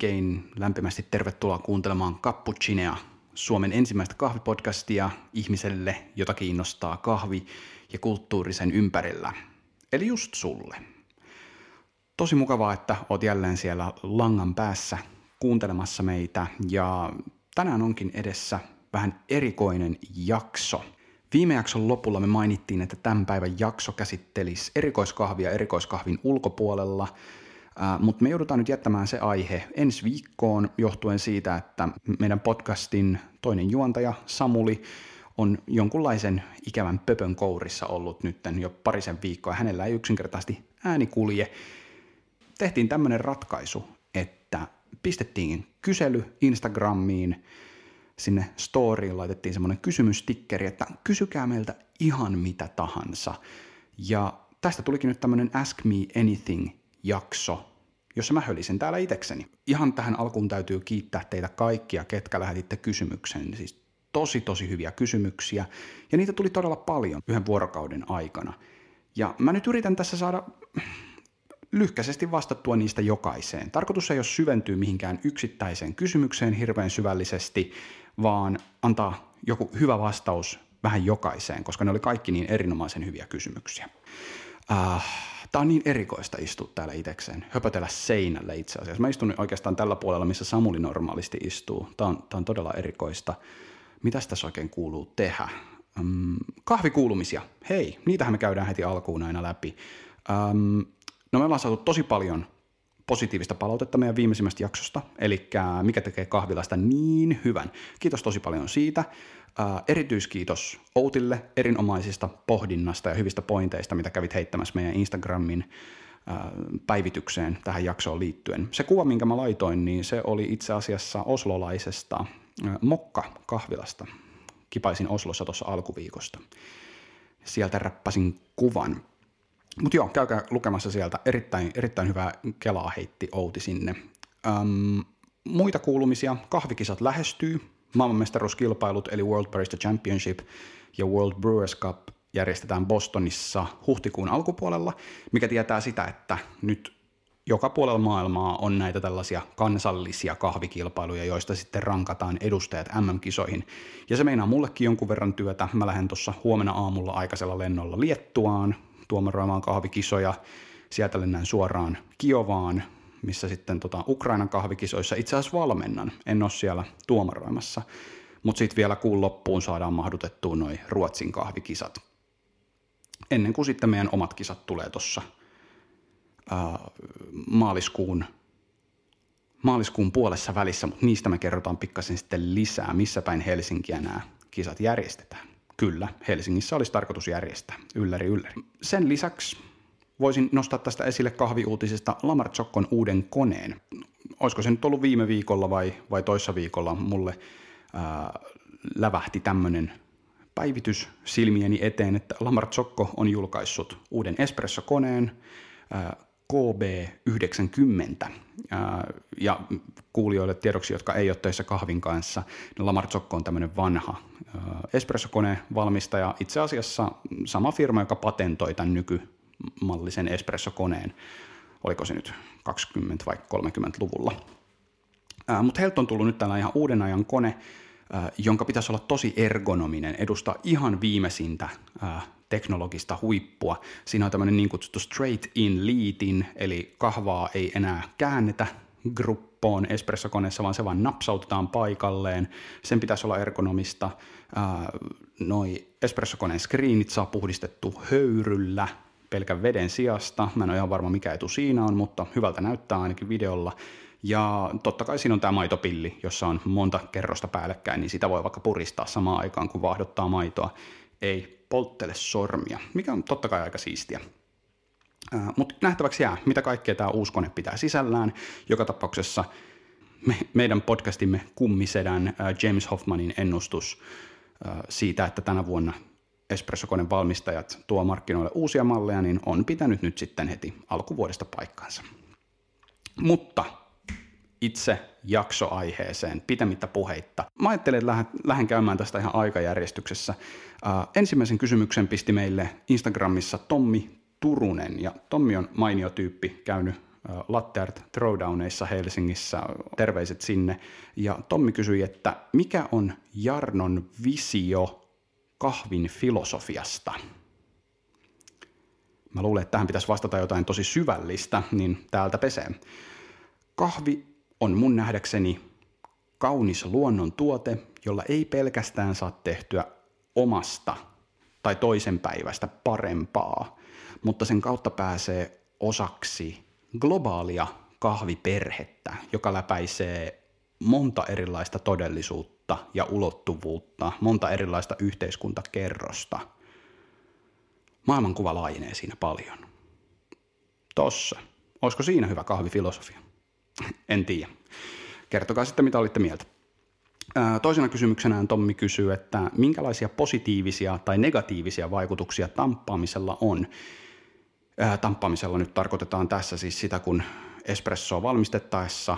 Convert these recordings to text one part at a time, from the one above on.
oikein lämpimästi tervetuloa kuuntelemaan Cappuccinea, Suomen ensimmäistä kahvipodcastia ihmiselle, jota kiinnostaa kahvi ja kulttuurisen ympärillä. Eli just sulle. Tosi mukavaa, että oot jälleen siellä langan päässä kuuntelemassa meitä ja tänään onkin edessä vähän erikoinen jakso. Viime jakson lopulla me mainittiin, että tämän päivän jakso käsittelisi erikoiskahvia erikoiskahvin ulkopuolella – mutta me joudutaan nyt jättämään se aihe ensi viikkoon johtuen siitä, että meidän podcastin toinen juontaja Samuli on jonkunlaisen ikävän pöpön kourissa ollut nyt jo parisen viikkoa. Hänellä ei yksinkertaisesti ääni kulje. Tehtiin tämmöinen ratkaisu, että pistettiin kysely Instagramiin, sinne storyin laitettiin semmoinen kysymystikkeri, että kysykää meiltä ihan mitä tahansa. Ja tästä tulikin nyt tämmöinen Ask Me Anything jakso, jossa mä hölisin täällä itekseni. Ihan tähän alkuun täytyy kiittää teitä kaikkia, ketkä lähetitte kysymyksen. Siis tosi tosi hyviä kysymyksiä, ja niitä tuli todella paljon yhden vuorokauden aikana. Ja mä nyt yritän tässä saada lyhkäisesti vastattua niistä jokaiseen. Tarkoitus ei ole syventyä mihinkään yksittäiseen kysymykseen hirveän syvällisesti, vaan antaa joku hyvä vastaus vähän jokaiseen, koska ne oli kaikki niin erinomaisen hyviä kysymyksiä. Uh, Tämä on niin erikoista istua täällä itekseen, höpötellä seinälle itse asiassa. Mä istun oikeastaan tällä puolella, missä Samuli normaalisti istuu. Tämä on, tämä on todella erikoista. Mitäs tässä oikein kuuluu tehdä? Um, kahvikuulumisia. Hei, niitähän me käydään heti alkuun aina läpi. Um, no me ollaan saatu tosi paljon positiivista palautetta meidän viimeisimmästä jaksosta, eli mikä tekee kahvilasta niin hyvän. Kiitos tosi paljon siitä. Erityiskiitos Outille erinomaisista pohdinnasta ja hyvistä pointeista, mitä kävit heittämässä meidän Instagramin päivitykseen tähän jaksoon liittyen. Se kuva, minkä mä laitoin, niin se oli itse asiassa oslolaisesta Mokka-kahvilasta. Kipaisin Oslossa tuossa alkuviikosta. Sieltä räppäsin kuvan. Mutta joo, käykää lukemassa sieltä. Erittäin, erittäin hyvää kelaa heitti Outi sinne. Um, muita kuulumisia. Kahvikisat lähestyy maailmanmestaruuskilpailut eli World Barista Championship ja World Brewers Cup järjestetään Bostonissa huhtikuun alkupuolella, mikä tietää sitä, että nyt joka puolella maailmaa on näitä tällaisia kansallisia kahvikilpailuja, joista sitten rankataan edustajat MM-kisoihin. Ja se meinaa mullekin jonkun verran työtä. Mä lähden tuossa huomenna aamulla aikaisella lennolla Liettuaan tuomaroimaan kahvikisoja. Sieltä lennään suoraan Kiovaan, missä sitten tota Ukrainan kahvikisoissa itse asiassa valmennan. En ole siellä tuomaroimassa, mutta sitten vielä kuun loppuun saadaan mahdutettua noin Ruotsin kahvikisat. Ennen kuin sitten meidän omat kisat tulee tuossa maaliskuun, maaliskuun puolessa välissä, mutta niistä me kerrotaan pikkasen sitten lisää, missä päin Helsinkiä nämä kisat järjestetään. Kyllä, Helsingissä olisi tarkoitus järjestää, ylläri ylläri. Sen lisäksi voisin nostaa tästä esille kahviuutisesta Lamar Chokkon uuden koneen. Olisiko se nyt ollut viime viikolla vai, vai toissa viikolla mulle ää, lävähti tämmöinen päivitys silmieni eteen, että Lamar Chokko on julkaissut uuden espressokoneen ää, KB90. Ää, ja kuulijoille tiedoksi, jotka ei ole töissä kahvin kanssa, niin Lamar Chokko on tämmöinen vanha espressokone valmistaja, itse asiassa sama firma, joka patentoi tämän nyky mallisen espressokoneen, oliko se nyt 20 vai 30-luvulla. Mutta heiltä on tullut nyt tällä ihan uuden ajan kone, jonka pitäisi olla tosi ergonominen, edustaa ihan viimeisintä teknologista huippua. Siinä on tämmöinen niin kutsuttu straight in leadin, eli kahvaa ei enää käännetä gruppoon espressokoneessa, vaan se vaan napsautetaan paikalleen. Sen pitäisi olla ergonomista. Noi espressokoneen screenit saa puhdistettu höyryllä, pelkän veden sijasta. Mä en ole ihan varma mikä etu siinä on, mutta hyvältä näyttää ainakin videolla. Ja totta kai siinä on tämä maitopilli, jossa on monta kerrosta päällekkäin, niin sitä voi vaikka puristaa samaan aikaan, kun vaahdottaa maitoa. Ei polttele sormia, mikä on totta kai aika siistiä. Mutta nähtäväksi jää, mitä kaikkea tämä uusi kone pitää sisällään. Joka tapauksessa me, meidän podcastimme kummisedän James Hoffmanin ennustus siitä, että tänä vuonna espressokoneen valmistajat tuo markkinoille uusia malleja, niin on pitänyt nyt sitten heti alkuvuodesta paikkansa. Mutta itse jaksoaiheeseen, pitemmittä puheitta. Mä ajattelin, että lähden, käymään tästä ihan aikajärjestyksessä. Uh, ensimmäisen kysymyksen pisti meille Instagramissa Tommi Turunen, ja Tommi on mainio tyyppi, käynyt Art Throwdowneissa Helsingissä. Terveiset sinne. Ja Tommi kysyi, että mikä on Jarnon visio kahvin filosofiasta? Mä luulen, että tähän pitäisi vastata jotain tosi syvällistä, niin täältä pesee. Kahvi on mun nähdäkseni kaunis luonnon tuote, jolla ei pelkästään saa tehtyä omasta tai toisen päivästä parempaa, mutta sen kautta pääsee osaksi globaalia kahviperhettä, joka läpäisee monta erilaista todellisuutta ja ulottuvuutta, monta erilaista yhteiskuntakerrosta. Maailmankuva laajenee siinä paljon. Tossa. Olisiko siinä hyvä kahvifilosofia? En tiedä. Kertokaa sitten, mitä olitte mieltä. Toisena kysymyksenään Tommi kysyy, että minkälaisia positiivisia tai negatiivisia vaikutuksia tamppaamisella on. Tamppaamisella nyt tarkoitetaan tässä siis sitä, kun espressoa valmistettaessa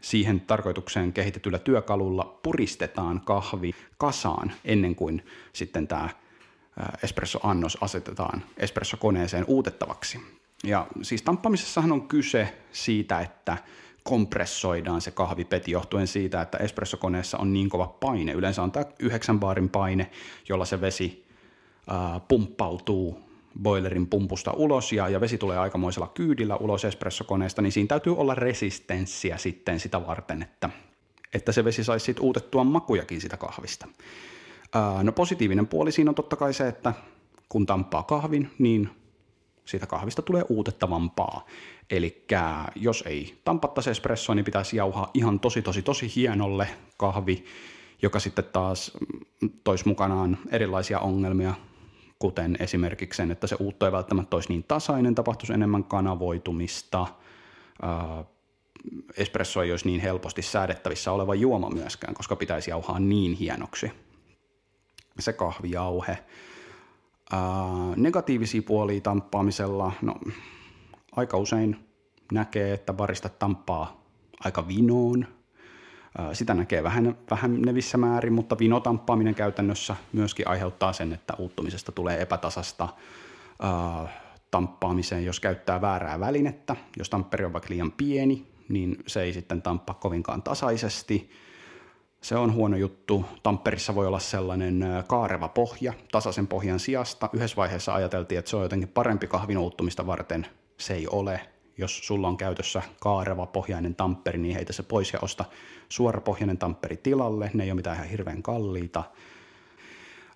siihen tarkoitukseen kehitetyllä työkalulla puristetaan kahvi kasaan ennen kuin sitten tämä espresso-annos asetetaan espressokoneeseen uutettavaksi. Ja siis tamppaamisessahan on kyse siitä, että kompressoidaan se kahvipeti johtuen siitä, että espressokoneessa on niin kova paine. Yleensä on tämä 9 baarin paine, jolla se vesi äh, pumppautuu boilerin pumpusta ulos ja, ja vesi tulee aikamoisella kyydillä ulos espressokoneesta, niin siinä täytyy olla resistenssiä sitten sitä varten, että, että se vesi saisi sitten uutettua makujakin sitä kahvista. Ää, no positiivinen puoli siinä on totta kai se, että kun tamppaa kahvin, niin siitä kahvista tulee uutettavampaa. Eli jos ei tampattaisi espressoa, niin pitäisi jauhaa ihan tosi tosi tosi hienolle kahvi, joka sitten taas toisi mukanaan erilaisia ongelmia, kuten esimerkiksi sen, että se uutto ei välttämättä olisi niin tasainen, tapahtuisi enemmän kanavoitumista, espresso ei olisi niin helposti säädettävissä oleva juoma myöskään, koska pitäisi jauhaa niin hienoksi se kahvijauhe. Ää, negatiivisia puolia tamppaamisella, no aika usein näkee, että barista tamppaa aika vinoon. Sitä näkee vähän, vähän nevissä määrin, mutta vinotamppaaminen käytännössä myöskin aiheuttaa sen, että uuttumisesta tulee epätasasta tamppaamiseen, jos käyttää väärää välinettä. Jos tampperi on vaikka liian pieni, niin se ei sitten tamppaa kovinkaan tasaisesti – se on huono juttu. Tamperissa voi olla sellainen kaareva pohja tasaisen pohjan sijasta. Yhdessä vaiheessa ajateltiin, että se on jotenkin parempi kahvin uuttumista varten. Se ei ole. Jos sulla on käytössä kaareva pohjainen tamperi, niin heitä se pois ja osta suorapohjainen tamperi tilalle. Ne ei ole mitään ihan hirveän kalliita.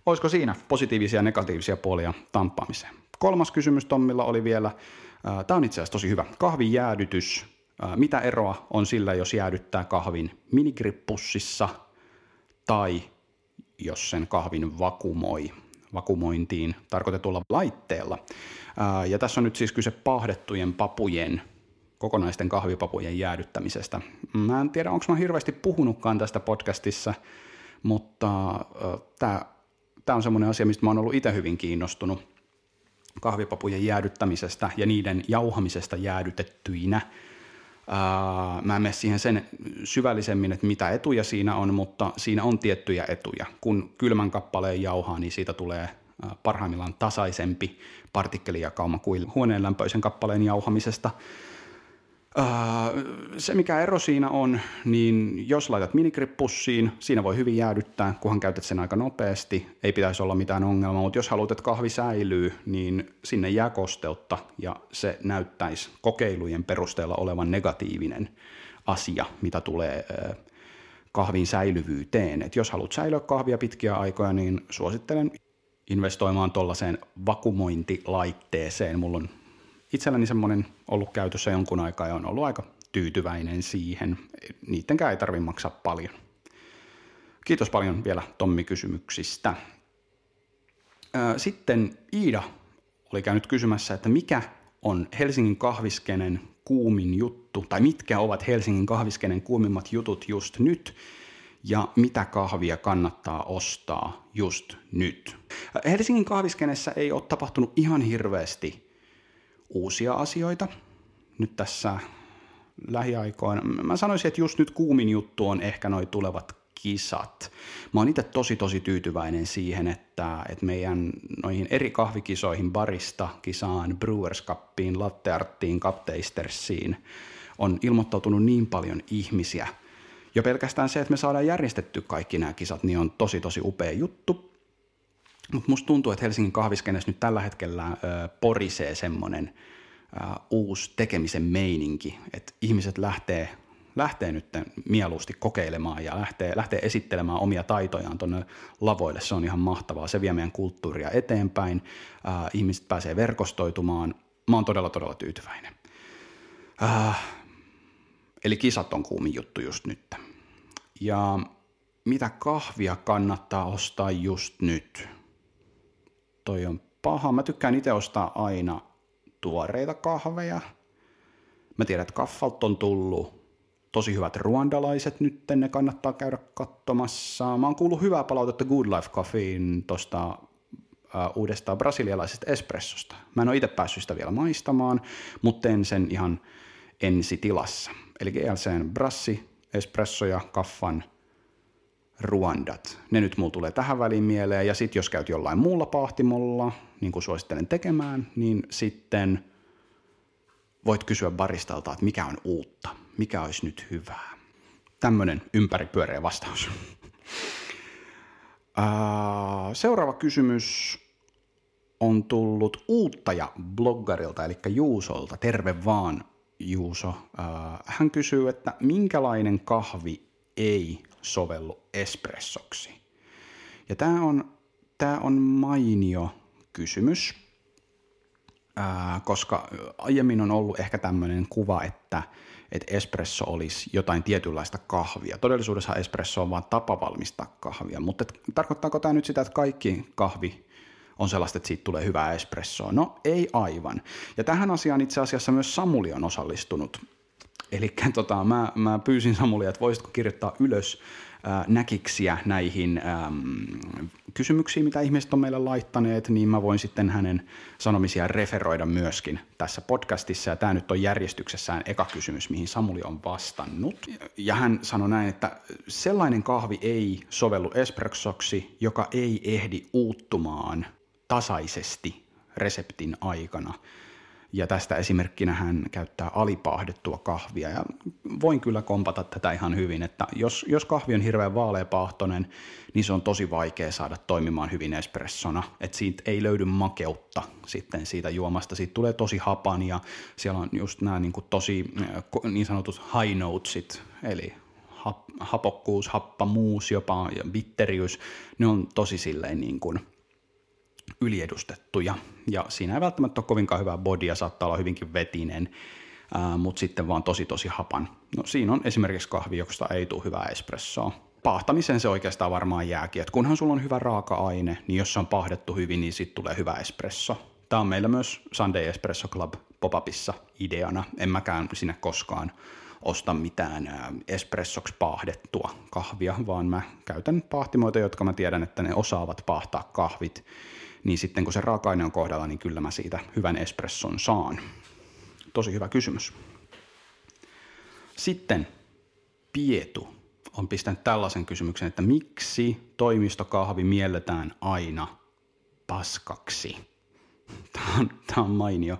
Olisiko siinä positiivisia ja negatiivisia puolia tamppaamiseen? Kolmas kysymys Tommilla oli vielä, tämä on itse asiassa tosi hyvä, kahvin jäädytys mitä eroa on sillä, jos jäädyttää kahvin minigrippussissa tai jos sen kahvin vakumoi vakumointiin tarkoitetulla laitteella. Ja tässä on nyt siis kyse pahdettujen papujen, kokonaisten kahvipapujen jäädyttämisestä. Mä en tiedä, onko mä hirveästi puhunutkaan tästä podcastissa, mutta tämä on semmoinen asia, mistä mä oon ollut itse hyvin kiinnostunut kahvipapujen jäädyttämisestä ja niiden jauhamisesta jäädytettyinä – mä en mene siihen sen syvällisemmin, että mitä etuja siinä on, mutta siinä on tiettyjä etuja. Kun kylmän kappaleen jauhaa, niin siitä tulee parhaimmillaan tasaisempi partikelijakauma kuin huoneen lämpöisen kappaleen jauhamisesta. Se mikä ero siinä on, niin jos laitat minigrippussiin, siinä voi hyvin jäädyttää, kunhan käytät sen aika nopeasti, ei pitäisi olla mitään ongelmaa, mutta jos haluat, että kahvi säilyy, niin sinne jää kosteutta ja se näyttäisi kokeilujen perusteella olevan negatiivinen asia, mitä tulee kahvin säilyvyyteen. Et jos haluat säilyä kahvia pitkiä aikoja, niin suosittelen investoimaan tuollaiseen vakumointilaitteeseen. Mulla on itselläni semmoinen ollut käytössä jonkun aikaa ja on ollut aika tyytyväinen siihen. Niittenkään ei tarvitse maksaa paljon. Kiitos paljon vielä Tommi kysymyksistä. Sitten Iida oli käynyt kysymässä, että mikä on Helsingin kahviskenen kuumin juttu, tai mitkä ovat Helsingin kahviskenen kuumimmat jutut just nyt, ja mitä kahvia kannattaa ostaa just nyt. Helsingin kahviskenessä ei ole tapahtunut ihan hirveästi uusia asioita nyt tässä lähiaikoina. Mä sanoisin, että just nyt kuumin juttu on ehkä noin tulevat kisat. Mä oon itse tosi tosi tyytyväinen siihen, että, että meidän noihin eri kahvikisoihin, barista, kisaan, Brewers Cupiin, Latte Arttiin, Capteistersiin on ilmoittautunut niin paljon ihmisiä. Jo pelkästään se, että me saadaan järjestetty kaikki nämä kisat, niin on tosi tosi upea juttu. Mutta musta tuntuu, että Helsingin kahviskenessä nyt tällä hetkellä ö, porisee semmoinen uusi tekemisen meininki, että ihmiset lähtee lähtee nyt mieluusti kokeilemaan ja lähtee, lähtee esittelemään omia taitojaan tuonne lavoille. Se on ihan mahtavaa. Se vie meidän kulttuuria eteenpäin. Äh, ihmiset pääsee verkostoitumaan. Mä oon todella, todella tyytyväinen. Äh, eli kisat on kuumin juttu just nyt. Ja mitä kahvia kannattaa ostaa just nyt? Toi on paha. Mä tykkään itse ostaa aina tuoreita kahveja. Mä tiedän, että kaffalt on tullut tosi hyvät ruandalaiset nyt, ne kannattaa käydä katsomassa. Mä oon kuullut hyvää palautetta Good Life Coffeein tuosta uh, uudesta brasilialaisesta espressosta. Mä en ole itse päässyt sitä vielä maistamaan, mutta teen sen ihan ensitilassa. Eli GLCn brassi, espresso ja kaffan ruandat. Ne nyt mulla tulee tähän väliin mieleen. Ja sitten jos käyt jollain muulla pahtimolla, niin kuin suosittelen tekemään, niin sitten voit kysyä baristalta, että mikä on uutta mikä olisi nyt hyvää? Tämmöinen ympäripyöreä vastaus. Seuraava kysymys on tullut uuttaja bloggarilta, eli Juusolta. Terve vaan, Juuso. Hän kysyy, että minkälainen kahvi ei sovellu espressoksi? Ja tämä on, tämä on mainio kysymys, koska aiemmin on ollut ehkä tämmöinen kuva, että – että espresso olisi jotain tietynlaista kahvia. Todellisuudessa espresso on vain tapa valmistaa kahvia, mutta tarkoittaako tämä nyt sitä, että kaikki kahvi on sellaista, että siitä tulee hyvää espressoa? No ei aivan. Ja tähän asiaan itse asiassa myös Samuli on osallistunut. Eli tota, mä, mä pyysin Samulia, että voisitko kirjoittaa ylös näkiksiä näihin äm, kysymyksiin, mitä ihmiset on meille laittaneet, niin mä voin sitten hänen sanomisia referoida myöskin tässä podcastissa. Ja tämä nyt on järjestyksessään eka kysymys, mihin Samuli on vastannut. Ja hän sanoi näin, että sellainen kahvi ei sovellu espressoksi, joka ei ehdi uuttumaan tasaisesti reseptin aikana. Ja tästä esimerkkinä hän käyttää alipahdettua kahvia. Ja voin kyllä kompata tätä ihan hyvin, että jos, jos kahvi on hirveän vaaleapahtoinen, niin se on tosi vaikea saada toimimaan hyvin espressona, että siitä ei löydy makeutta sitten siitä juomasta, siitä tulee tosi hapan ja siellä on just nämä niin kuin tosi niin sanotut high notesit, eli hapokkuus, happamuus jopa ja bitteriys, ne on tosi silleen niin kuin – yliedustettuja. Ja siinä ei välttämättä ole kovinkaan hyvää bodia, saattaa olla hyvinkin vetinen, mutta sitten vaan tosi tosi hapan. No siinä on esimerkiksi kahvi, josta ei tule hyvää espressoa. Pahtamiseen se oikeastaan varmaan jääkin, että kunhan sulla on hyvä raaka-aine, niin jos se on pahdettu hyvin, niin sitten tulee hyvä espresso. Tämä on meillä myös Sunday Espresso Club popapissa ideana. En mäkään sinne koskaan osta mitään espressoksi pahdettua kahvia, vaan mä käytän pahtimoita, jotka mä tiedän, että ne osaavat pahtaa kahvit niin sitten kun se raaka-aine on kohdalla, niin kyllä mä siitä hyvän espresson saan. Tosi hyvä kysymys. Sitten Pietu on pistänyt tällaisen kysymyksen, että miksi toimistokahvi mielletään aina paskaksi? Tämä on, tämä on mainio,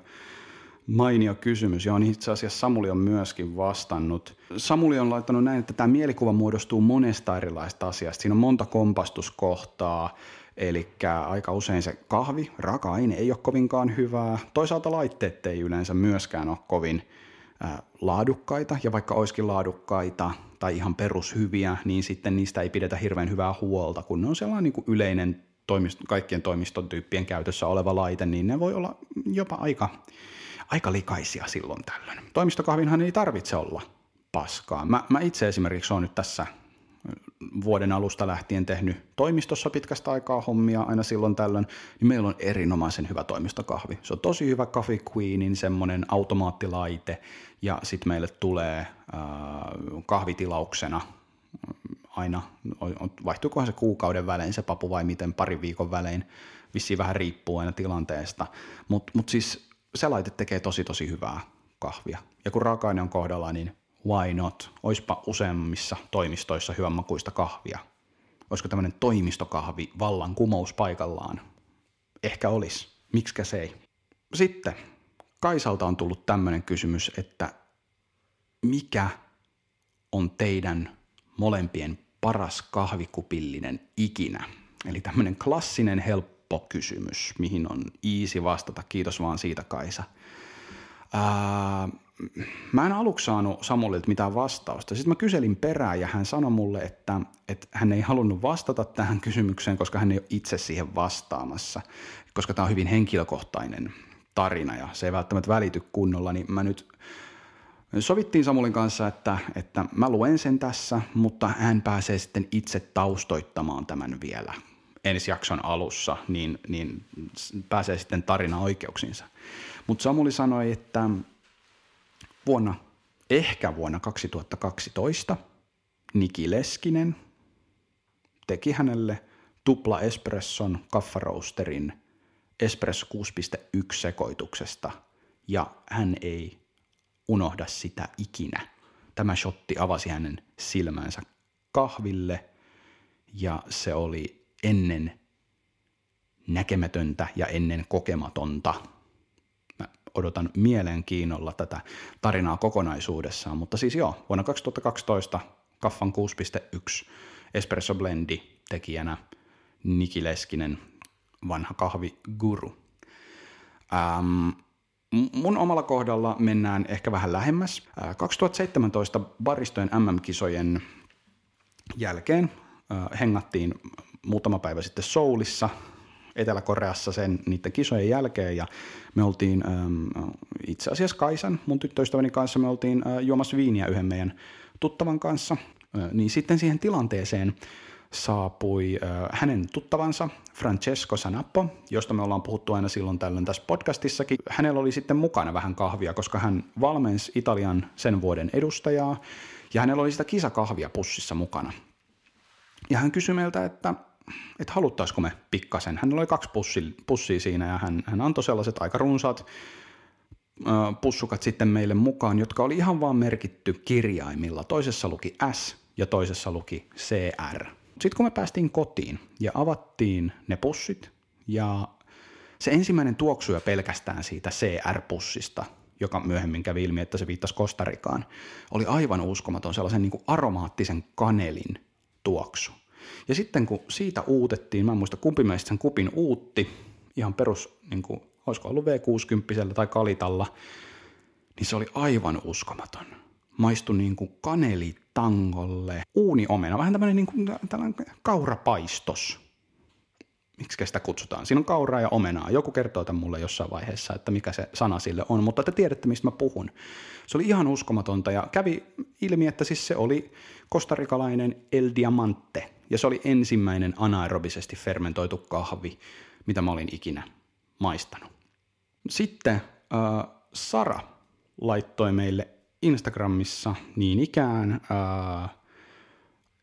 mainio kysymys, johon itse asiassa Samuli on myöskin vastannut. Samuli on laittanut näin, että tämä mielikuva muodostuu monesta erilaista asiasta. Siinä on monta kompastuskohtaa, Eli aika usein se kahvi, raaka-aine ei ole kovinkaan hyvää. Toisaalta laitteet ei yleensä myöskään ole kovin laadukkaita, ja vaikka olisikin laadukkaita tai ihan perushyviä, niin sitten niistä ei pidetä hirveän hyvää huolta, kun ne on sellainen niin kuin yleinen toimist- kaikkien toimiston tyyppien käytössä oleva laite, niin ne voi olla jopa aika, aika likaisia silloin tällöin. Toimistokahvinhan ei tarvitse olla paskaa. Mä, mä itse esimerkiksi olen nyt tässä vuoden alusta lähtien tehnyt toimistossa pitkästä aikaa hommia aina silloin tällöin, niin meillä on erinomaisen hyvä toimistokahvi. Se on tosi hyvä Coffee Queenin semmoinen automaattilaite, ja sitten meille tulee äh, kahvitilauksena aina, vaihtuukohan se kuukauden välein se papu vai miten, parin viikon välein, vissiin vähän riippuu aina tilanteesta, mutta mut siis se laite tekee tosi tosi hyvää kahvia. Ja kun raaka-aine on kohdalla, niin why not? Oispa useammissa toimistoissa hyvänmakuista kahvia. Olisiko tämmöinen toimistokahvi vallan kumous paikallaan? Ehkä olisi. Miksikä se ei? Sitten Kaisalta on tullut tämmöinen kysymys, että mikä on teidän molempien paras kahvikupillinen ikinä? Eli tämmöinen klassinen helppo kysymys, mihin on easy vastata. Kiitos vaan siitä Kaisa. Ää, mä en aluksi saanut Samulilta mitään vastausta. Sitten mä kyselin perään ja hän sanoi mulle, että, että hän ei halunnut vastata tähän kysymykseen, koska hän ei ole itse siihen vastaamassa, koska tämä on hyvin henkilökohtainen tarina ja se ei välttämättä välity kunnolla, niin mä nyt sovittiin Samulin kanssa, että, että mä luen sen tässä, mutta hän pääsee sitten itse taustoittamaan tämän vielä ensi jakson alussa, niin, niin pääsee sitten tarina oikeuksiinsa. Mutta Samuli sanoi, että vuonna, ehkä vuonna 2012 Niki Leskinen teki hänelle tupla espresson kaffaroosterin espresso 6.1 sekoituksesta ja hän ei unohda sitä ikinä. Tämä shotti avasi hänen silmänsä kahville ja se oli ennen näkemätöntä ja ennen kokematonta. Odotan mielenkiinnolla tätä tarinaa kokonaisuudessaan, mutta siis joo, vuonna 2012 Kaffan 6.1 Espresso Blendi tekijänä Niki Leskinen, vanha kahviguru. Ähm, mun omalla kohdalla mennään ehkä vähän lähemmäs. 2017 baristojen MM-kisojen jälkeen hengattiin muutama päivä sitten Soulissa, Etelä-Koreassa sen niiden kisojen jälkeen ja me oltiin ähm, itse asiassa Kaisan, mun tyttöystäväni kanssa, me oltiin äh, juomassa viiniä yhden meidän tuttavan kanssa, äh, niin sitten siihen tilanteeseen saapui äh, hänen tuttavansa Francesco Sanappo, josta me ollaan puhuttu aina silloin tällöin tässä podcastissakin. Hänellä oli sitten mukana vähän kahvia, koska hän valmensi Italian sen vuoden edustajaa ja hänellä oli sitä kisakahvia pussissa mukana. Ja hän kysyi meiltä, että, että haluttaisiko me pikkasen. Hänellä oli kaksi pussi, pussia siinä ja hän, hän antoi sellaiset aika runsaat pussukat sitten meille mukaan, jotka oli ihan vaan merkitty kirjaimilla. Toisessa luki S ja toisessa luki CR. Sitten kun me päästiin kotiin ja avattiin ne pussit ja se ensimmäinen tuoksu jo pelkästään siitä CR-pussista, joka myöhemmin kävi ilmi, että se viittasi Kostarikaan, oli aivan uskomaton sellaisen niin kuin aromaattisen kanelin tuoksu. Ja sitten kun siitä uutettiin, mä en muista kumpi meistä sen kupin uutti, ihan perus, niin kuin, olisiko ollut V60 tai Kalitalla, niin se oli aivan uskomaton. Maistui niin kuin kanelitangolle, uuniomena, vähän tämmöinen niin kuin, tällainen kaurapaistos. Miksi sitä kutsutaan? Siinä on kauraa ja omenaa. Joku kertoo tämän mulle jossain vaiheessa, että mikä se sana sille on, mutta te tiedätte, mistä mä puhun. Se oli ihan uskomatonta ja kävi ilmi, että siis se oli kostarikalainen El Diamante, ja se oli ensimmäinen anaerobisesti fermentoitu kahvi, mitä mä olin ikinä maistanut. Sitten äh, Sara laittoi meille Instagramissa niin ikään äh,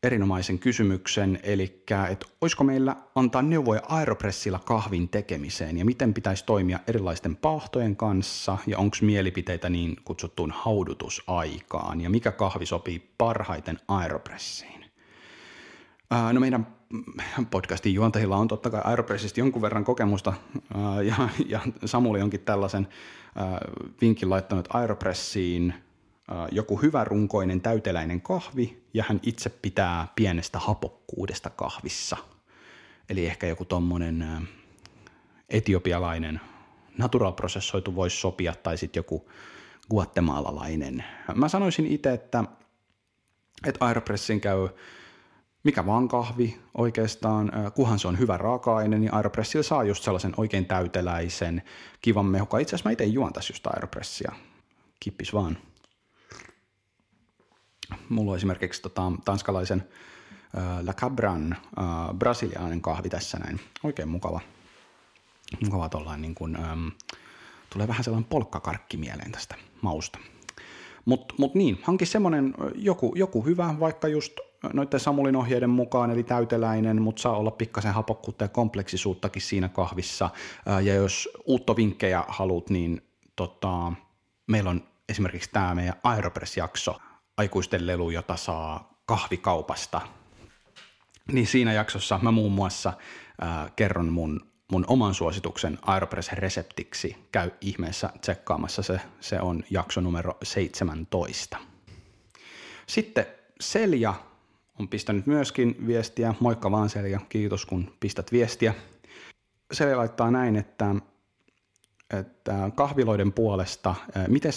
erinomaisen kysymyksen, eli että olisiko meillä antaa neuvoja aeropressilla kahvin tekemiseen ja miten pitäisi toimia erilaisten paahtojen kanssa ja onko mielipiteitä niin kutsuttuun haudutusaikaan ja mikä kahvi sopii parhaiten aeropressiin. No meidän podcastin juontajilla on totta kai Aeropressista jonkun verran kokemusta ja, ja Samuli onkin tällaisen vinkin laittanut Aeropressiin joku hyvä runkoinen täyteläinen kahvi ja hän itse pitää pienestä hapokkuudesta kahvissa. Eli ehkä joku tommonen etiopialainen natural-prosessoitu voisi sopia tai sitten joku guatemalalainen. Mä sanoisin itse, että, että Aeropressin käy mikä vaan kahvi oikeastaan, kuhan se on hyvä raaka-aine, niin Aeropressilla saa just sellaisen oikein täyteläisen, kivan mehuka. Itse asiassa mä itse juon tässä just Aeropressia. Kippis vaan. Mulla on esimerkiksi tota, tanskalaisen äh, La Cabran äh, brasilialainen kahvi tässä näin. Oikein mukava. Mukava tollain niin kuin, ähm, tulee vähän sellainen polkkakarkki mieleen tästä mausta. Mutta mut niin, hanki semmoinen joku, joku hyvä, vaikka just noiden Samulin ohjeiden mukaan, eli täyteläinen, mutta saa olla pikkasen hapokkuutta ja kompleksisuuttakin siinä kahvissa. Ja jos uuttovinkkejä haluat, niin tota, meillä on esimerkiksi tämä meidän Aeropress-jakso aikuisten lelu, jota saa kahvikaupasta. Niin siinä jaksossa mä muun muassa äh, kerron mun, mun oman suosituksen Aeropress-reseptiksi. Käy ihmeessä tsekkaamassa se, se on jakso numero 17. Sitten Selja on pistänyt myöskin viestiä. Moikka vaan Selja, kiitos kun pistät viestiä. Selja laittaa näin, että että kahviloiden puolesta, miten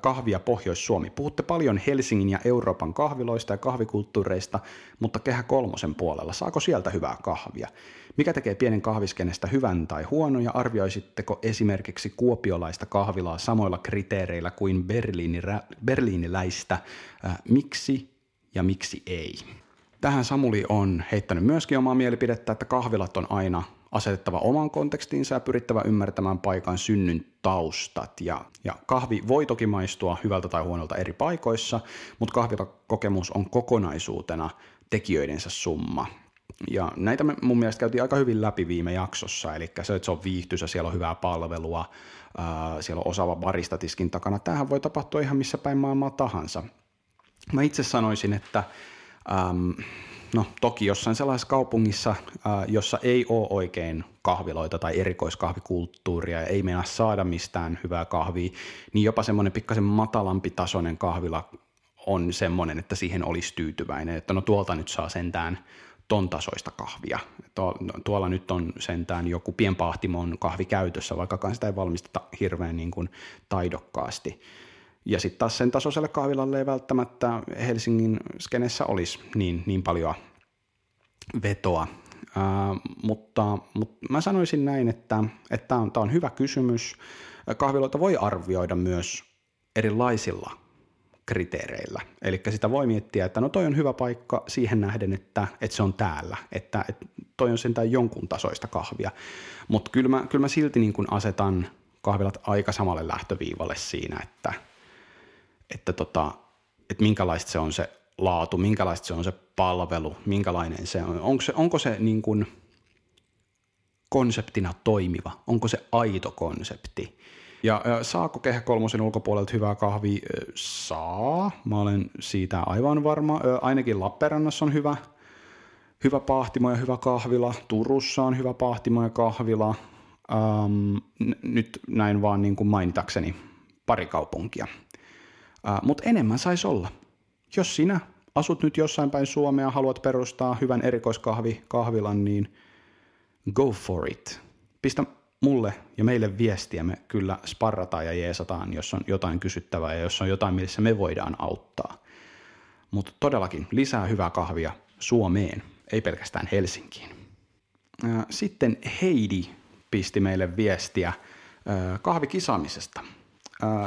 kahvia Pohjois-Suomi? Puhutte paljon Helsingin ja Euroopan kahviloista ja kahvikulttuureista, mutta Kehä kolmosen puolella, saako sieltä hyvää kahvia? Mikä tekee pienen kahviskenestä hyvän tai huonon ja arvioisitteko esimerkiksi kuopiolaista kahvilaa samoilla kriteereillä kuin berliiniläistä? Miksi ja miksi ei? Tähän Samuli on heittänyt myöskin omaa mielipidettä, että kahvilat on aina asetettava oman kontekstinsa ja pyrittävä ymmärtämään paikan synnyn taustat. Ja, ja kahvi voi toki maistua hyvältä tai huonolta eri paikoissa, mutta kahvilakokemus on kokonaisuutena tekijöidensä summa. Ja näitä me mun mielestä käytiin aika hyvin läpi viime jaksossa, eli se, että se on viihtyisä, siellä on hyvää palvelua, ää, siellä on osaava baristatiskin takana. Tämähän voi tapahtua ihan missä päin maailmaa tahansa. Mä itse sanoisin, että äm, no toki jossain sellaisessa kaupungissa, äh, jossa ei ole oikein kahviloita tai erikoiskahvikulttuuria ja ei mennä saada mistään hyvää kahvia, niin jopa semmoinen pikkasen matalampi tasoinen kahvila on semmoinen, että siihen olisi tyytyväinen, että no tuolta nyt saa sentään ton tasoista kahvia. Tuolla nyt on sentään joku pienpahtimon kahvi käytössä, vaikka sitä ei valmisteta hirveän niin kuin taidokkaasti. Ja sitten taas sen tasoiselle kahvilalle ei välttämättä Helsingin skenessä olisi niin, niin paljon vetoa. Ää, mutta, mutta mä sanoisin näin, että tämä on, on hyvä kysymys. Kahviloita voi arvioida myös erilaisilla kriteereillä. Eli sitä voi miettiä, että no toi on hyvä paikka siihen nähden, että, että se on täällä, että, että toi on sentään jonkun tasoista kahvia. Mutta kyllä mä, kyllä mä silti niin kun asetan kahvilat aika samalle lähtöviivalle siinä, että – että, tota, että minkälaista se on se laatu, minkälaista se on se palvelu, minkälainen se on. Onko se, onko se niin kuin konseptina toimiva, onko se aito konsepti. Ja saako Kehä Kolmosen ulkopuolelta hyvää kahvia? Saa, mä olen siitä aivan varma. Ainakin Lappeenrannassa on hyvä, hyvä pahtimo ja hyvä kahvila. Turussa on hyvä pahtimo ja kahvila. Ähm, nyt näin vaan niin kuin mainitakseni pari kaupunkia. Uh, Mutta enemmän saisi olla. Jos sinä asut nyt jossain päin Suomea, haluat perustaa hyvän erikoiskahvi kahvilan, niin go for it. Pistä mulle ja meille viestiä, me kyllä sparrataan ja jeesataan, jos on jotain kysyttävää ja jos on jotain, missä me voidaan auttaa. Mutta todellakin lisää hyvää kahvia Suomeen, ei pelkästään Helsinkiin. Sitten Heidi pisti meille viestiä kahvikisaamisesta – Äh,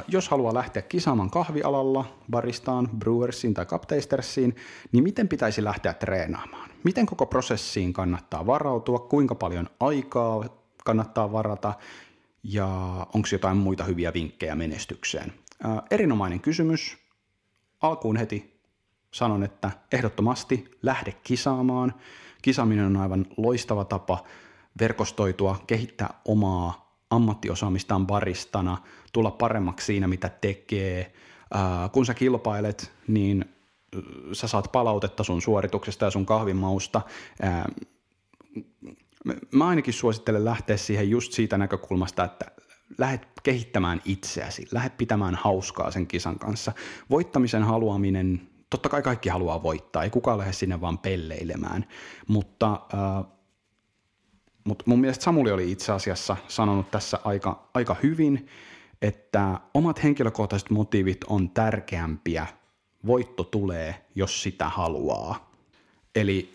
jos haluaa lähteä kisaamaan kahvialalla, baristaan, brewersiin tai kapteistersiin, niin miten pitäisi lähteä treenaamaan? Miten koko prosessiin kannattaa varautua, kuinka paljon aikaa kannattaa varata ja onko jotain muita hyviä vinkkejä menestykseen? Äh, erinomainen kysymys. Alkuun heti sanon, että ehdottomasti lähde kisaamaan. Kisaaminen on aivan loistava tapa verkostoitua, kehittää omaa ammattiosaamistaan baristana, tulla paremmaksi siinä, mitä tekee. kun sä kilpailet, niin sä saat palautetta sun suorituksesta ja sun kahvimausta. mä ainakin suosittelen lähteä siihen just siitä näkökulmasta, että lähdet kehittämään itseäsi, lähdet pitämään hauskaa sen kisan kanssa. Voittamisen haluaminen, totta kai kaikki haluaa voittaa, ei kukaan lähde sinne vaan pelleilemään, mutta äh, mutta mun mielestä Samuli oli itse asiassa sanonut tässä aika, aika hyvin, että omat henkilökohtaiset motiivit on tärkeämpiä. Voitto tulee, jos sitä haluaa. Eli,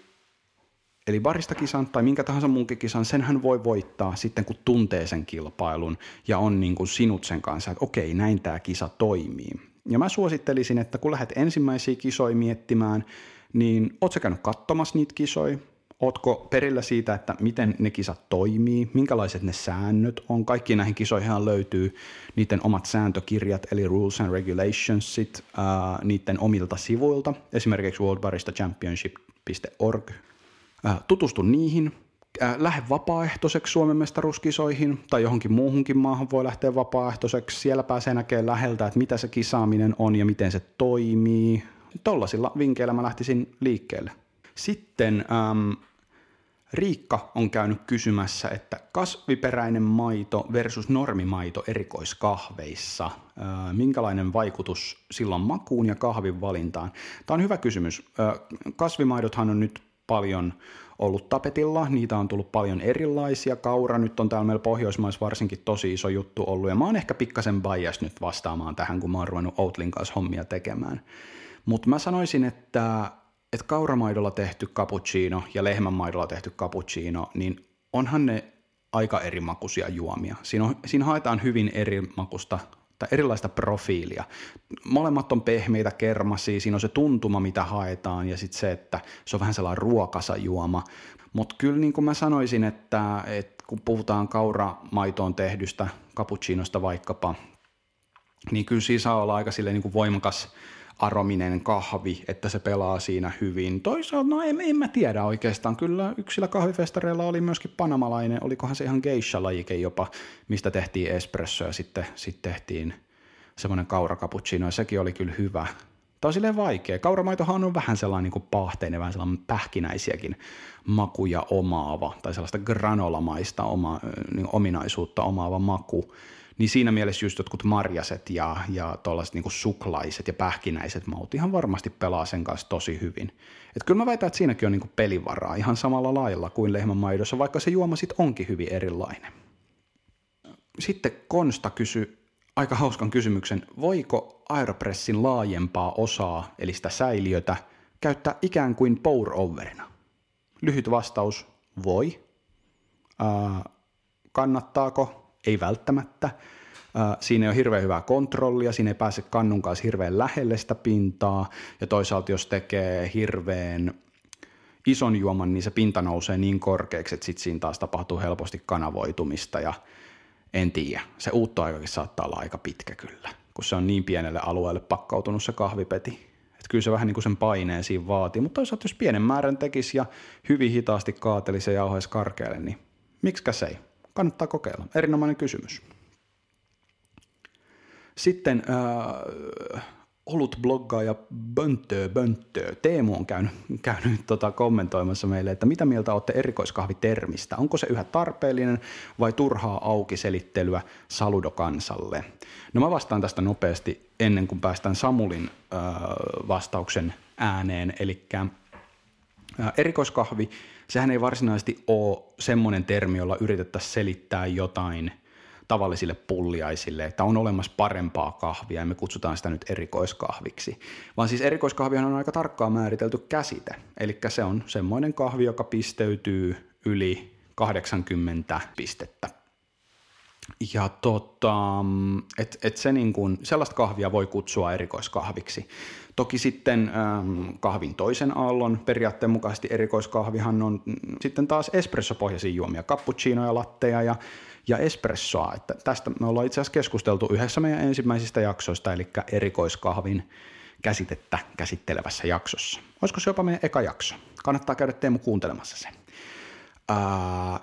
eli baristakisan tai minkä tahansa muunkin kisan, sen hän voi voittaa sitten, kun tuntee sen kilpailun ja on niin kuin sinut sen kanssa, että okei, näin tämä kisa toimii. Ja mä suosittelisin, että kun lähdet ensimmäisiä kisoja miettimään, niin oot sä käynyt katsomassa niitä kisoja, Ootko perillä siitä, että miten ne kisat toimii, minkälaiset ne säännöt on? Kaikki näihin kisoihin löytyy niiden omat sääntökirjat, eli rules and regulationsit, ää, niiden omilta sivuilta, esimerkiksi worldbaristachampionship.org. Ää, tutustu niihin, lähde vapaaehtoiseksi Suomen mestaruuskisoihin tai johonkin muuhunkin maahan voi lähteä vapaaehtoiseksi. Siellä pääsee näkemään läheltä, että mitä se kisaaminen on ja miten se toimii Tollasilla vinkkeillä mä lähtisin liikkeelle. Sitten ähm, Riikka on käynyt kysymässä, että kasviperäinen maito versus normimaito erikoiskahveissa, minkälainen vaikutus silloin makuun ja kahvin valintaan? Tämä on hyvä kysymys. Kasvimaidothan on nyt paljon ollut tapetilla, niitä on tullut paljon erilaisia. Kaura nyt on täällä meillä Pohjoismaissa varsinkin tosi iso juttu ollut, ja mä oon ehkä pikkasen bias nyt vastaamaan tähän, kun mä oon ruvennut Outlin kanssa hommia tekemään. Mutta mä sanoisin, että että kauramaidolla tehty cappuccino ja lehmänmaidolla tehty cappuccino, niin onhan ne aika eri makuisia juomia. Siinä, on, siinä haetaan hyvin eri makusta tai erilaista profiilia. Molemmat on pehmeitä kermasia, siinä on se tuntuma, mitä haetaan, ja sitten se, että se on vähän sellainen ruokasa juoma. Mutta kyllä niin kuin mä sanoisin, että, että kun puhutaan kauramaitoon tehdystä cappuccinosta vaikkapa, niin kyllä siinä saa olla aika niin kuin voimakas arominen kahvi, että se pelaa siinä hyvin. Toisaalta, no en, en mä tiedä oikeastaan. Kyllä yksillä kahvifestareilla oli myöskin panamalainen, olikohan se ihan geisha-lajike jopa, mistä tehtiin espresso ja sitten, sitten tehtiin semmoinen kaurakapuccino ja sekin oli kyllä hyvä. Tämä on silleen vaikea. Kauramaitohan on vähän sellainen niin pahteinen, vähän sellainen pähkinäisiäkin makuja omaava, tai sellaista granolamaista oma, niin ominaisuutta omaava maku niin siinä mielessä just jotkut marjaset ja, ja tuollaiset niin suklaiset ja pähkinäiset maut ihan varmasti pelaa sen kanssa tosi hyvin. Et kyllä mä väitän, että siinäkin on niin pelivaraa ihan samalla lailla kuin lehmän maidossa, vaikka se juoma sitten onkin hyvin erilainen. Sitten Konsta kysyi aika hauskan kysymyksen, voiko Aeropressin laajempaa osaa, eli sitä säiliötä, käyttää ikään kuin pour-overina? Lyhyt vastaus, voi. Ää, kannattaako? Ei välttämättä. Siinä ei ole hirveän hyvää kontrollia, siinä ei pääse kannun kanssa hirveän lähelle sitä pintaa, ja toisaalta jos tekee hirveän ison juoman, niin se pinta nousee niin korkeaksi, että sitten siinä taas tapahtuu helposti kanavoitumista, ja en tiedä, se uuttoaikakin saattaa olla aika pitkä kyllä, kun se on niin pienelle alueelle pakkautunut se kahvipeti. Että kyllä se vähän niin kuin sen paineen siinä vaatii, mutta toisaalta jos pienen määrän tekisi ja hyvin hitaasti kaatelisi ja jauhaisi karkealle, niin miksikä se ei? Kannattaa kokeilla. Erinomainen kysymys. Sitten äh, olut bloggaaja Bönttö Bönttö. Teemu on käynyt, käynyt tota, kommentoimassa meille, että mitä mieltä olette erikoiskahvitermistä? Onko se yhä tarpeellinen vai turhaa auki selittelyä saludokansalle? No mä vastaan tästä nopeasti ennen kuin päästään Samulin äh, vastauksen ääneen. Eli äh, erikoiskahvi sehän ei varsinaisesti ole semmoinen termi, jolla yritettäisiin selittää jotain tavallisille pulliaisille, että on olemassa parempaa kahvia ja me kutsutaan sitä nyt erikoiskahviksi. Vaan siis erikoiskahvihan on aika tarkkaan määritelty käsite, eli se on semmoinen kahvi, joka pisteytyy yli 80 pistettä. Ja tota, et, et se niin kun, sellaista kahvia voi kutsua erikoiskahviksi. Toki sitten ähm, kahvin toisen aallon periaatteen mukaisesti erikoiskahvihan on mm, sitten taas espressopohjaisia juomia, cappuccinoja, latteja ja, ja espressoa. Että tästä me ollaan itse asiassa keskusteltu yhdessä meidän ensimmäisistä jaksoista, eli erikoiskahvin käsitettä käsittelevässä jaksossa. Olisiko se jopa meidän eka jakso? Kannattaa käydä Teemu kuuntelemassa sen.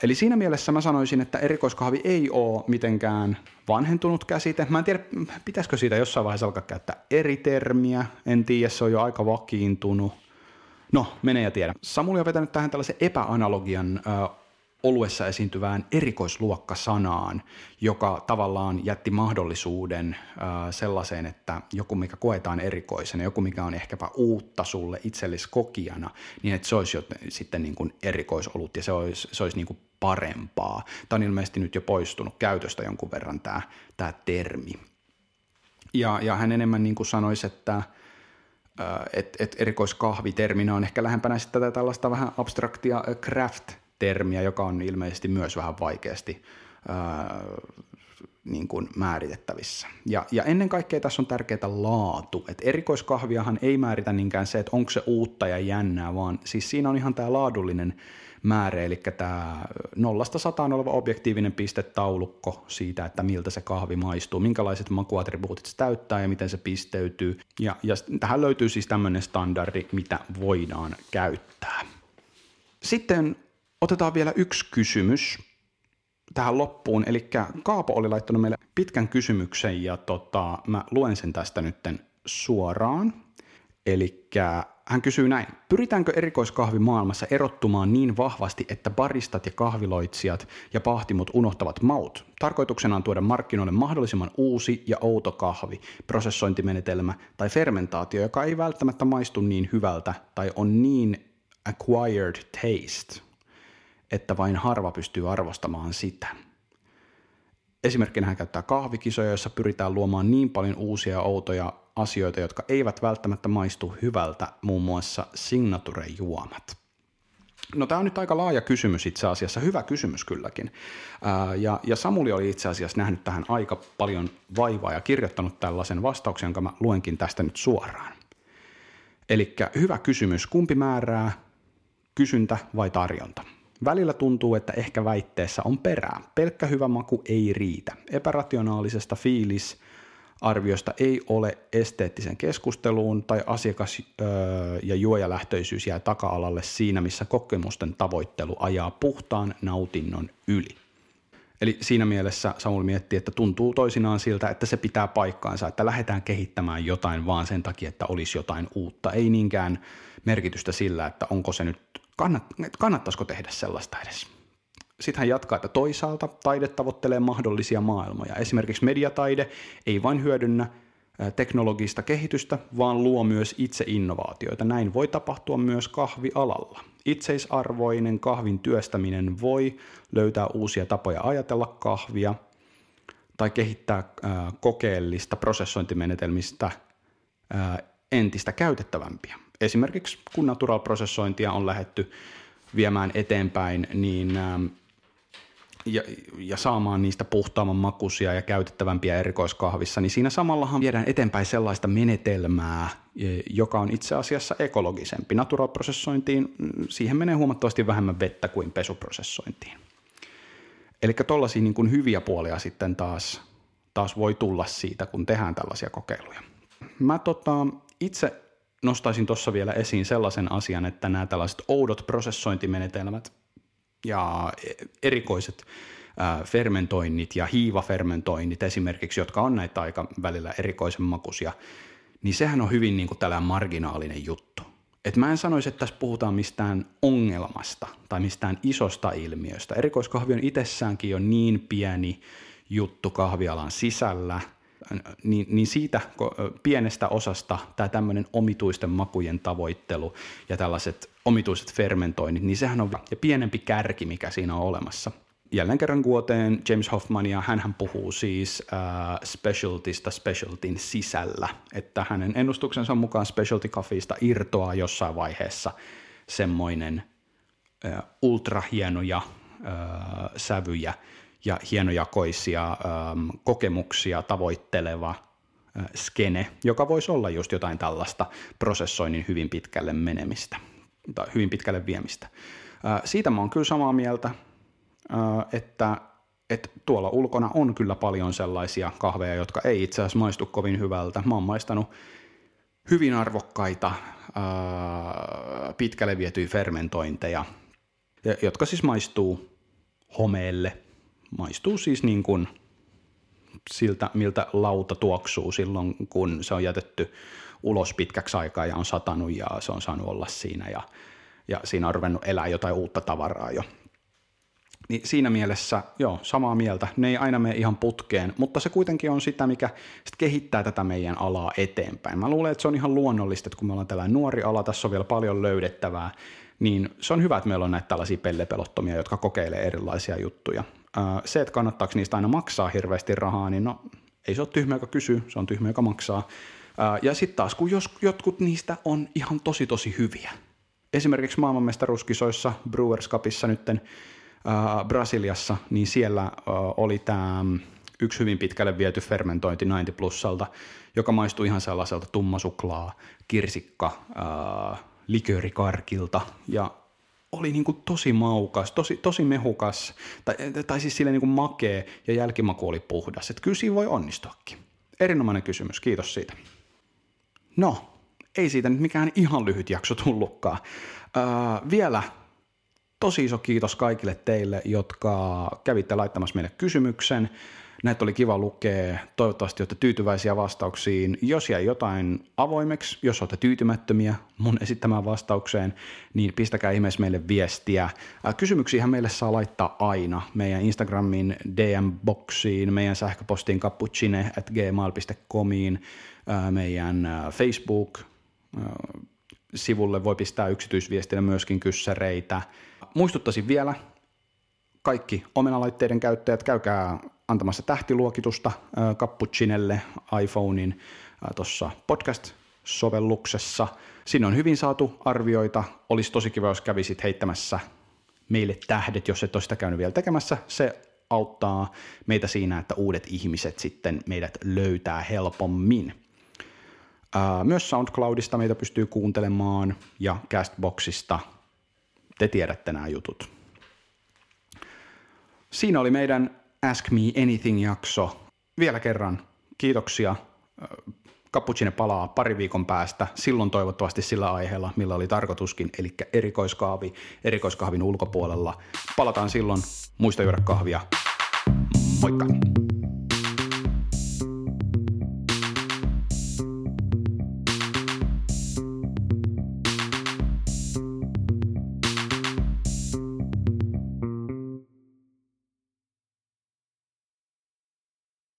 Eli siinä mielessä mä sanoisin, että erikoiskahvi ei ole mitenkään vanhentunut käsite. Mä en tiedä, pitäisikö siitä jossain vaiheessa alkaa käyttää eri termiä. En tiedä, se on jo aika vakiintunut. No, mene ja tiedä. Samuli on vetänyt tähän tällaisen epäanalogian oluessa esiintyvään erikoisluokkasanaan, joka tavallaan jätti mahdollisuuden sellaiseen, että joku mikä koetaan erikoisena, joku mikä on ehkäpä uutta sulle itsellesi kokijana, niin että se olisi sitten niin kuin erikoisolut ja se olisi, se olisi niin kuin parempaa. Tämä on ilmeisesti nyt jo poistunut käytöstä jonkun verran tämä, tämä termi. Ja, ja hän enemmän niin kuin sanoisi, että et, et erikoiskahviterminä on ehkä lähempänä sitten tätä tällaista vähän abstraktia craft termiä, joka on ilmeisesti myös vähän vaikeasti ää, niin kuin määritettävissä. Ja, ja ennen kaikkea tässä on tärkeää laatu. Et erikoiskahviahan ei määritä niinkään se, että onko se uutta ja jännää, vaan siis siinä on ihan tämä laadullinen määrä, eli tämä nollasta sataan oleva objektiivinen pistetaulukko siitä, että miltä se kahvi maistuu, minkälaiset makuattribuutit se täyttää ja miten se pisteytyy. Ja, ja tähän löytyy siis tämmöinen standardi, mitä voidaan käyttää. Sitten Otetaan vielä yksi kysymys tähän loppuun. Eli Kaapo oli laittanut meille pitkän kysymyksen ja tota, mä luen sen tästä nytten suoraan. Eli hän kysyy näin, pyritäänkö erikoiskahvi maailmassa erottumaan niin vahvasti, että baristat ja kahviloitsijat ja pahtimut unohtavat maut? Tarkoituksena on tuoda markkinoille mahdollisimman uusi ja outo kahvi, prosessointimenetelmä tai fermentaatio, joka ei välttämättä maistu niin hyvältä tai on niin acquired taste, että vain harva pystyy arvostamaan sitä. Esimerkkinä hän käyttää kahvikisoja, joissa pyritään luomaan niin paljon uusia ja outoja asioita, jotka eivät välttämättä maistu hyvältä, muun muassa signature-juomat. No tämä on nyt aika laaja kysymys itse asiassa, hyvä kysymys kylläkin. Ää, ja, ja Samuli oli itse asiassa nähnyt tähän aika paljon vaivaa ja kirjoittanut tällaisen vastauksen, jonka mä luenkin tästä nyt suoraan. Eli hyvä kysymys, kumpi määrää kysyntä vai tarjonta? Välillä tuntuu, että ehkä väitteessä on perää. Pelkkä hyvä maku ei riitä. Epärationaalisesta fiilis arviosta ei ole esteettisen keskusteluun tai asiakas- ja juojalähtöisyys jää taka-alalle siinä, missä kokemusten tavoittelu ajaa puhtaan nautinnon yli. Eli siinä mielessä Samuel miettii, että tuntuu toisinaan siltä, että se pitää paikkaansa, että lähdetään kehittämään jotain vaan sen takia, että olisi jotain uutta. Ei niinkään merkitystä sillä, että onko se nyt, kannat, kannattaisiko tehdä sellaista edes. Sitten hän jatkaa, että toisaalta taide tavoittelee mahdollisia maailmoja. Esimerkiksi mediataide ei vain hyödynnä teknologista kehitystä, vaan luo myös itse innovaatioita. Näin voi tapahtua myös kahvialalla. Itseisarvoinen kahvin työstäminen voi löytää uusia tapoja ajatella kahvia tai kehittää kokeellista prosessointimenetelmistä entistä käytettävämpiä. Esimerkiksi kun natural-prosessointia on lähetty viemään eteenpäin, niin ja, ja saamaan niistä puhtaamman makuisia ja käytettävämpiä erikoiskahvissa, niin siinä samallahan viedään eteenpäin sellaista menetelmää, e, joka on itse asiassa ekologisempi. Natural-prosessointiin mm, siihen menee huomattavasti vähemmän vettä kuin pesuprosessointiin. Eli tuollaisia niin hyviä puolia sitten taas, taas voi tulla siitä, kun tehdään tällaisia kokeiluja. Mä tota, itse nostaisin tuossa vielä esiin sellaisen asian, että nämä tällaiset oudot prosessointimenetelmät ja erikoiset fermentoinnit ja hiivafermentoinnit esimerkiksi, jotka on näitä aika välillä erikoisen makuisia, niin sehän on hyvin niin kuin tällainen marginaalinen juttu. Et mä en sanoisi, että tässä puhutaan mistään ongelmasta tai mistään isosta ilmiöstä. Erikoiskahvi on itsessäänkin jo niin pieni juttu kahvialan sisällä – niin, niin siitä pienestä osasta tämä tämmöinen omituisten makujen tavoittelu ja tällaiset omituiset fermentoinnit, niin sehän on ja pienempi kärki, mikä siinä on olemassa. Jälleen kerran vuoteen James Hoffman ja hän puhuu siis äh, specialtista specialtin sisällä, että hänen ennustuksensa mukaan specialty coffeeista irtoaa jossain vaiheessa semmoinen äh, ultrahienoja äh, sävyjä, ja hienojakoisia ähm, kokemuksia tavoitteleva äh, skene, joka voisi olla just jotain tällaista prosessoinnin hyvin pitkälle menemistä tai hyvin pitkälle viemistä. Äh, siitä mä oon kyllä samaa mieltä, äh, että, että tuolla ulkona on kyllä paljon sellaisia kahveja, jotka ei itse asiassa maistu kovin hyvältä. Mä oon maistanut hyvin arvokkaita, pitkälle vietyjä fermentointeja, jotka siis maistuu homeelle maistuu siis niin kuin siltä, miltä lauta tuoksuu silloin, kun se on jätetty ulos pitkäksi aikaa ja on satanut ja se on saanut olla siinä ja, ja siinä on ruvennut elää jotain uutta tavaraa jo. Niin siinä mielessä, joo, samaa mieltä. Ne ei aina mene ihan putkeen, mutta se kuitenkin on sitä, mikä sit kehittää tätä meidän alaa eteenpäin. Mä luulen, että se on ihan luonnollista, että kun me ollaan tällainen nuori ala, tässä on vielä paljon löydettävää, niin se on hyvä, että meillä on näitä tällaisia pellepelottomia, jotka kokeilee erilaisia juttuja. Se, että kannattaako niistä aina maksaa hirveästi rahaa, niin no ei se ole tyhmä, joka kysyy, se on tyhmä, joka maksaa. Ja sitten taas, kun jos, jotkut niistä on ihan tosi tosi hyviä. Esimerkiksi maailmanmestaruuskisoissa Brewers Cupissa nytten äh, Brasiliassa, niin siellä äh, oli tämä yksi hyvin pitkälle viety fermentointi 90 plussalta, joka maistui ihan sellaiselta tummasuklaa, kirsikka, äh, liköörikarkilta ja oli niin kuin tosi maukas, tosi, tosi mehukas, tai, tai siis sille niin kuin makee ja jälkimaku oli puhdas. Että kyllä siinä voi onnistuakin. Erinomainen kysymys, kiitos siitä. No, ei siitä nyt mikään ihan lyhyt jakso tullutkaan. Öö, vielä tosi iso kiitos kaikille teille, jotka kävitte laittamassa meille kysymyksen. Näitä oli kiva lukea. Toivottavasti olette tyytyväisiä vastauksiin. Jos jäi jotain avoimeksi, jos olette tyytymättömiä mun esittämään vastaukseen, niin pistäkää ihmeessä meille viestiä. Kysymyksiä meille saa laittaa aina meidän Instagramin DM-boksiin, meidän sähköpostiin cappuccine at gmail.comiin, meidän Facebook sivulle voi pistää yksityisviestinä myöskin kyssäreitä. Muistuttaisin vielä, kaikki omenalaitteiden käyttäjät, käykää antamassa tähtiluokitusta Cappuccinelle iPhonein tuossa podcast-sovelluksessa. Sinne on hyvin saatu arvioita. Olisi tosi kiva, jos kävisit heittämässä meille tähdet, jos et ole sitä käynyt vielä tekemässä. Se auttaa meitä siinä, että uudet ihmiset sitten meidät löytää helpommin. Myös SoundCloudista meitä pystyy kuuntelemaan ja Castboxista. Te tiedätte nämä jutut. Siinä oli meidän Ask Me Anything-jakso. Vielä kerran kiitoksia. Cappuccine palaa pari viikon päästä, silloin toivottavasti sillä aiheella, millä oli tarkoituskin, eli erikoiskahvi erikoiskahvin ulkopuolella. Palataan silloin, muista juoda kahvia. Moikka!